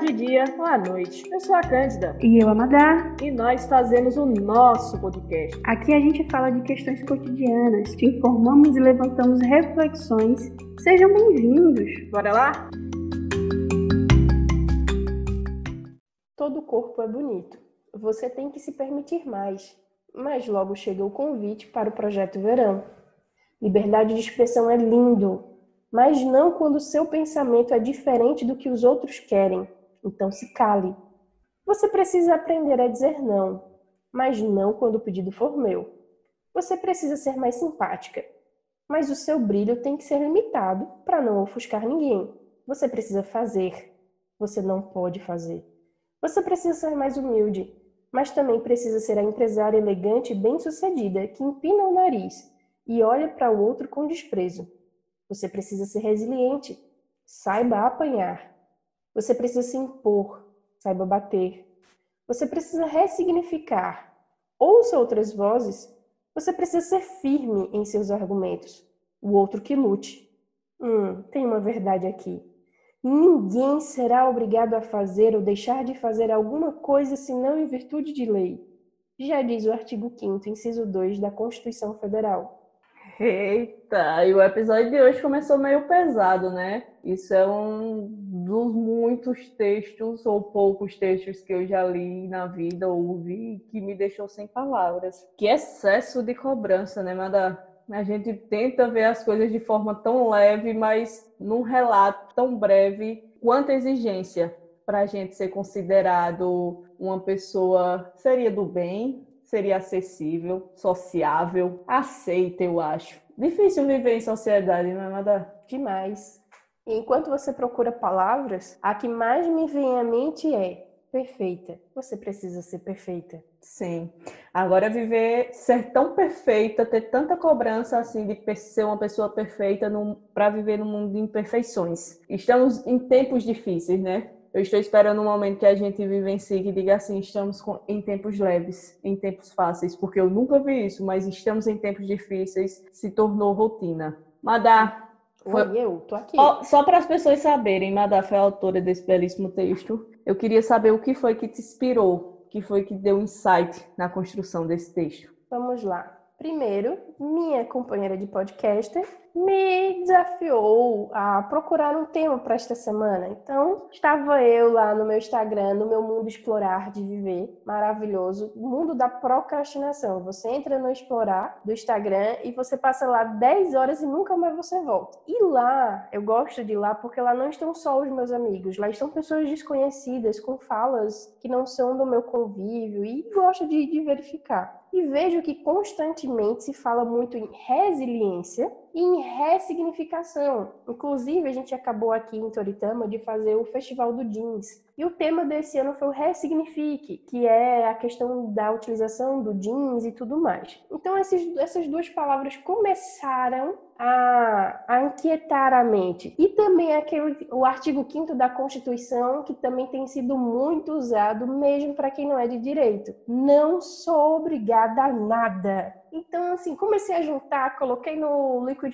De dia, boa noite. Eu sou a Cândida. E eu, a Madá. E nós fazemos o nosso podcast. Aqui a gente fala de questões cotidianas, te informamos e levantamos reflexões. Sejam bem-vindos. Bora lá? Todo corpo é bonito. Você tem que se permitir mais. Mas logo chega o convite para o projeto Verão. Liberdade de expressão é lindo, mas não quando o seu pensamento é diferente do que os outros querem. Então se cale. Você precisa aprender a dizer não, mas não quando o pedido for meu. Você precisa ser mais simpática, mas o seu brilho tem que ser limitado para não ofuscar ninguém. Você precisa fazer, você não pode fazer. Você precisa ser mais humilde, mas também precisa ser a empresária elegante e bem-sucedida que empina o nariz e olha para o outro com desprezo. Você precisa ser resiliente, saiba apanhar. Você precisa se impor, saiba bater. Você precisa ressignificar. Ouça outras vozes. Você precisa ser firme em seus argumentos. O outro que lute. Hum, tem uma verdade aqui. Ninguém será obrigado a fazer ou deixar de fazer alguma coisa senão em virtude de lei. Já diz o artigo 5 inciso 2 da Constituição Federal. Eita, e o episódio de hoje começou meio pesado, né? Isso é um dos muitos textos ou poucos textos que eu já li na vida, ouvi, que me deixou sem palavras. Que excesso de cobrança, né, Mada? A gente tenta ver as coisas de forma tão leve, mas num relato tão breve, quanta exigência para a gente ser considerado uma pessoa seria do bem, seria acessível, sociável, aceita, eu acho. Difícil viver em sociedade, não é, Madá? Demais. E enquanto você procura palavras, a que mais me vem à mente é perfeita. Você precisa ser perfeita. Sim. Agora viver, ser tão perfeita, ter tanta cobrança assim de ser uma pessoa perfeita para viver no mundo de imperfeições. Estamos em tempos difíceis, né? Eu estou esperando um momento que a gente vivencie e diga assim: estamos com, em tempos leves, em tempos fáceis, porque eu nunca vi isso, mas estamos em tempos difíceis, se tornou rotina. Madá. Foi... Oi, eu tô aqui. Oh, só para as pessoas saberem, Madá foi a autora desse belíssimo texto. Eu queria saber o que foi que te inspirou, o que foi que deu insight na construção desse texto. Vamos lá. Primeiro, minha companheira de podcaster me desafiou a procurar um tema para esta semana. Então, estava eu lá no meu Instagram, no meu mundo explorar de viver, maravilhoso, mundo da procrastinação. Você entra no explorar do Instagram e você passa lá 10 horas e nunca mais você volta. E lá, eu gosto de lá porque lá não estão só os meus amigos, lá estão pessoas desconhecidas com falas que não são do meu convívio e gosto de, de verificar. E vejo que constantemente se fala muito em resiliência e em ressignificação. Inclusive, a gente acabou aqui em Toritama de fazer o Festival do Jeans. E o tema desse ano foi o Ressignifique, que é a questão da utilização do jeans e tudo mais. Então, esses, essas duas palavras começaram a, a inquietar a mente. E também aquele, o artigo 5 da Constituição, que também tem sido muito usado, mesmo para quem não é de direito. Não sou obrigada a nada. Então, assim, comecei a juntar, coloquei no liquidificador,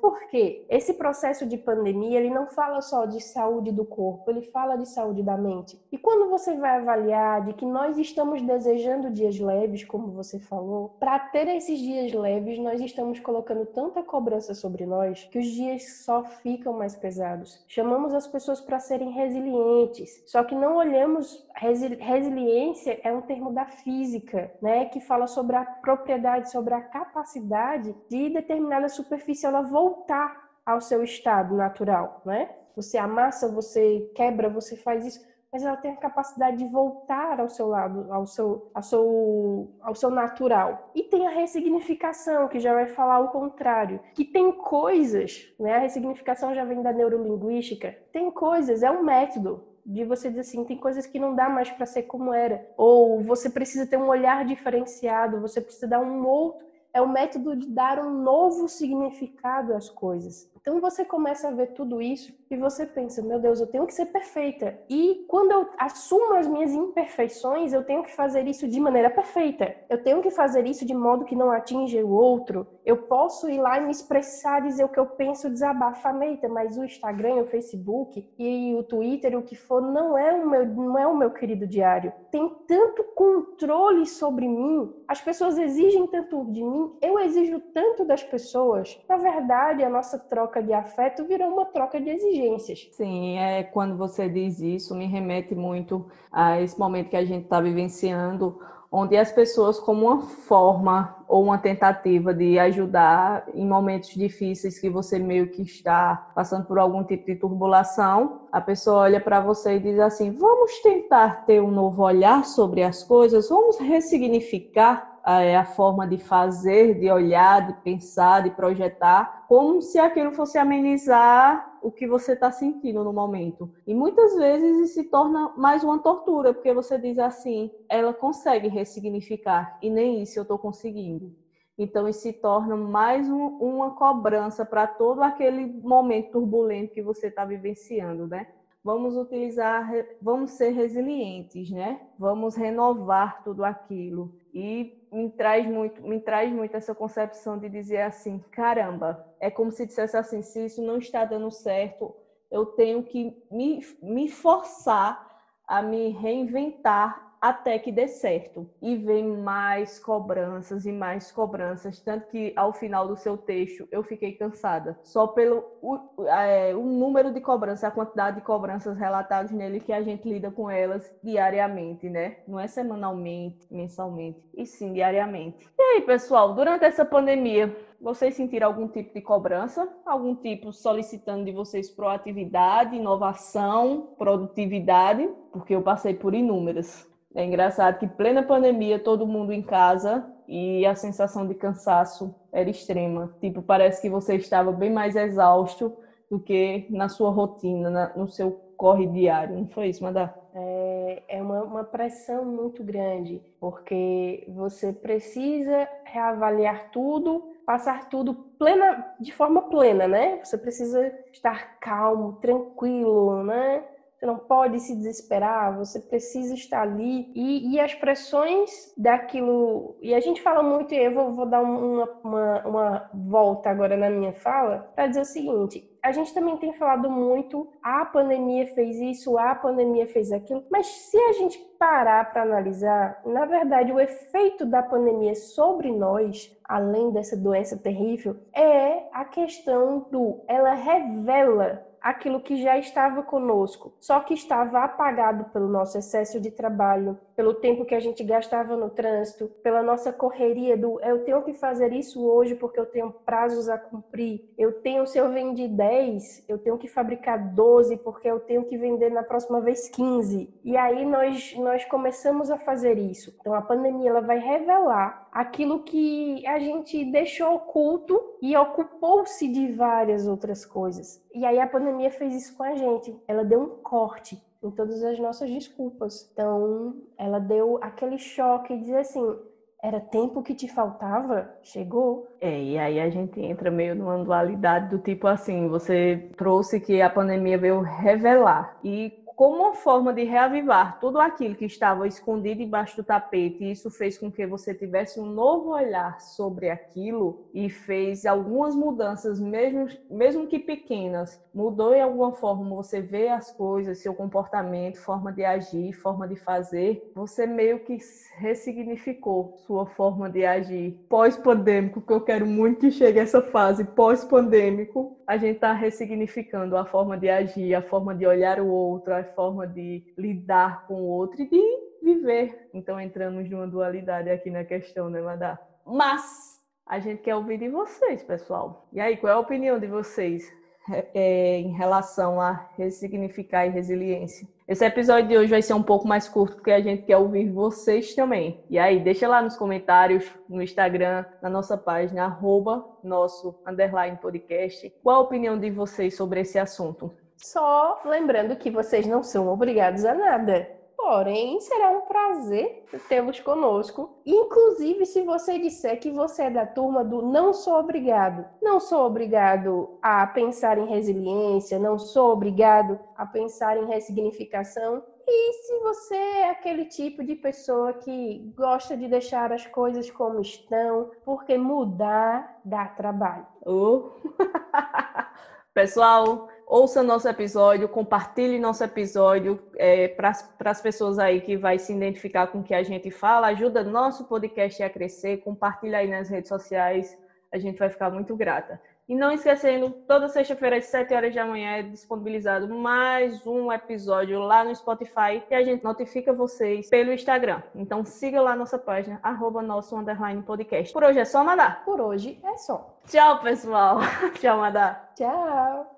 porque esse processo de pandemia, ele não fala só de saúde do corpo, ele fala de saúde da mente. E quando você vai avaliar de que nós estamos desejando dias leves, como você falou, para ter esses dias leves, nós estamos colocando tanta cobrança sobre nós que os dias só ficam mais pesados. Chamamos as pessoas para serem resilientes, só que não olhamos Resili resiliência é um termo da física, né, que fala sobre a propriedade, sobre a capacidade de determinada superfície ela voltar ao seu estado natural, né? Você amassa, você quebra, você faz isso, mas ela tem a capacidade de voltar ao seu lado, ao seu, ao seu, ao seu natural. E tem a ressignificação, que já vai falar o contrário, que tem coisas, né? A ressignificação já vem da neurolinguística. Tem coisas, é um método, de você dizer assim, tem coisas que não dá mais para ser como era, ou você precisa ter um olhar diferenciado, você precisa dar um outro, é o método de dar um novo significado às coisas. Então você começa a ver tudo isso e você pensa, meu Deus, eu tenho que ser perfeita. E quando eu assumo as minhas imperfeições, eu tenho que fazer isso de maneira perfeita. Eu tenho que fazer isso de modo que não atinja o outro. Eu posso ir lá e me expressar, dizer o que eu penso, desabafar, meita, mas o Instagram, o Facebook e o Twitter, o que for, não é o meu, não é o meu querido diário. Tem tanto controle sobre mim, as pessoas exigem tanto de mim, eu exijo tanto das pessoas. Na verdade, a nossa troca de afeto virou uma troca de exigências. Sim, é quando você diz isso, me remete muito a esse momento que a gente está vivenciando, onde as pessoas, como uma forma ou uma tentativa de ajudar em momentos difíceis que você meio que está passando por algum tipo de turbulação, a pessoa olha para você e diz assim: vamos tentar ter um novo olhar sobre as coisas, vamos ressignificar a forma de fazer, de olhar, de pensar, de projetar, como se aquilo fosse amenizar o que você está sentindo no momento. E muitas vezes isso se torna mais uma tortura, porque você diz assim, ela consegue ressignificar, e nem isso eu estou conseguindo. Então, isso se torna mais um, uma cobrança para todo aquele momento turbulento que você está vivenciando, né? Vamos utilizar, vamos ser resilientes, né? Vamos renovar tudo aquilo. E me traz muito, me traz muito essa concepção de dizer assim, caramba, é como se dissesse assim, se isso não está dando certo, eu tenho que me, me forçar a me reinventar até que dê certo. E vem mais cobranças e mais cobranças, tanto que ao final do seu texto eu fiquei cansada. Só pelo o, é, o número de cobranças, a quantidade de cobranças relatadas nele que a gente lida com elas diariamente, né? Não é semanalmente, mensalmente, e sim diariamente. E aí, pessoal, durante essa pandemia, vocês sentiram algum tipo de cobrança? Algum tipo solicitando de vocês proatividade, inovação, produtividade? Porque eu passei por inúmeras. É engraçado que plena pandemia, todo mundo em casa e a sensação de cansaço era extrema. Tipo, parece que você estava bem mais exausto do que na sua rotina, na, no seu corre diário. Não foi isso, Madá? É, é uma, uma pressão muito grande, porque você precisa reavaliar tudo, passar tudo plena, de forma plena, né? Você precisa estar calmo, tranquilo, né? Você não pode se desesperar, você precisa estar ali. E, e as pressões daquilo. E a gente fala muito, e eu vou, vou dar uma, uma, uma volta agora na minha fala, para dizer o seguinte: a gente também tem falado muito, a pandemia fez isso, a pandemia fez aquilo, mas se a gente parar para analisar, na verdade, o efeito da pandemia sobre nós, além dessa doença terrível, é a questão do ela revela aquilo que já estava conosco, só que estava apagado pelo nosso excesso de trabalho, pelo tempo que a gente gastava no trânsito, pela nossa correria do eu tenho que fazer isso hoje porque eu tenho prazos a cumprir. Eu tenho, se eu vendi 10, eu tenho que fabricar 12 porque eu tenho que vender na próxima vez 15. E aí nós, nós começamos a fazer isso. Então a pandemia ela vai revelar aquilo que a gente deixou oculto e ocupou-se de várias outras coisas. E aí a pandemia fez isso com a gente. Ela deu um corte em todas as nossas desculpas. Então, ela deu aquele choque e dizer assim: era tempo que te faltava? Chegou? É, e aí a gente entra meio numa dualidade do tipo assim: você trouxe que a pandemia veio revelar. E como uma forma de reavivar tudo aquilo que estava escondido embaixo do tapete, e isso fez com que você tivesse um novo olhar sobre aquilo e fez algumas mudanças, mesmo, mesmo que pequenas, mudou em alguma forma você vê as coisas, seu comportamento, forma de agir, forma de fazer, você meio que ressignificou sua forma de agir. Pós-pandêmico, que eu quero muito que chegue essa fase pós-pandêmico, a gente está ressignificando a forma de agir, a forma de olhar o outro, a forma de lidar com o outro e de viver. Então entramos numa dualidade aqui na questão, né, Madá? Mas a gente quer ouvir de vocês, pessoal. E aí, qual é a opinião de vocês é, em relação a ressignificar e resiliência? Esse episódio de hoje vai ser um pouco mais curto, porque a gente quer ouvir vocês também. E aí, deixa lá nos comentários, no Instagram, na nossa página, arroba nosso underline podcast, qual a opinião de vocês sobre esse assunto. Só lembrando que vocês não são obrigados a nada. Porém, será um prazer tê-los conosco. Inclusive, se você disser que você é da turma do não sou obrigado. Não sou obrigado a pensar em resiliência, não sou obrigado a pensar em ressignificação. E se você é aquele tipo de pessoa que gosta de deixar as coisas como estão, porque mudar dá trabalho. Uh. Pessoal, ouça nosso episódio, compartilhe nosso episódio é, para as pessoas aí que vai se identificar com o que a gente fala, ajuda nosso podcast a crescer, compartilha aí nas redes sociais, a gente vai ficar muito grata. E não esquecendo, toda sexta-feira às 7 horas da manhã é disponibilizado mais um episódio lá no Spotify e a gente notifica vocês pelo Instagram. Então siga lá nossa página, arroba nosso underline podcast. Por hoje é só, Madá. Por hoje é só. Tchau, pessoal. Tchau, Madá. Tchau.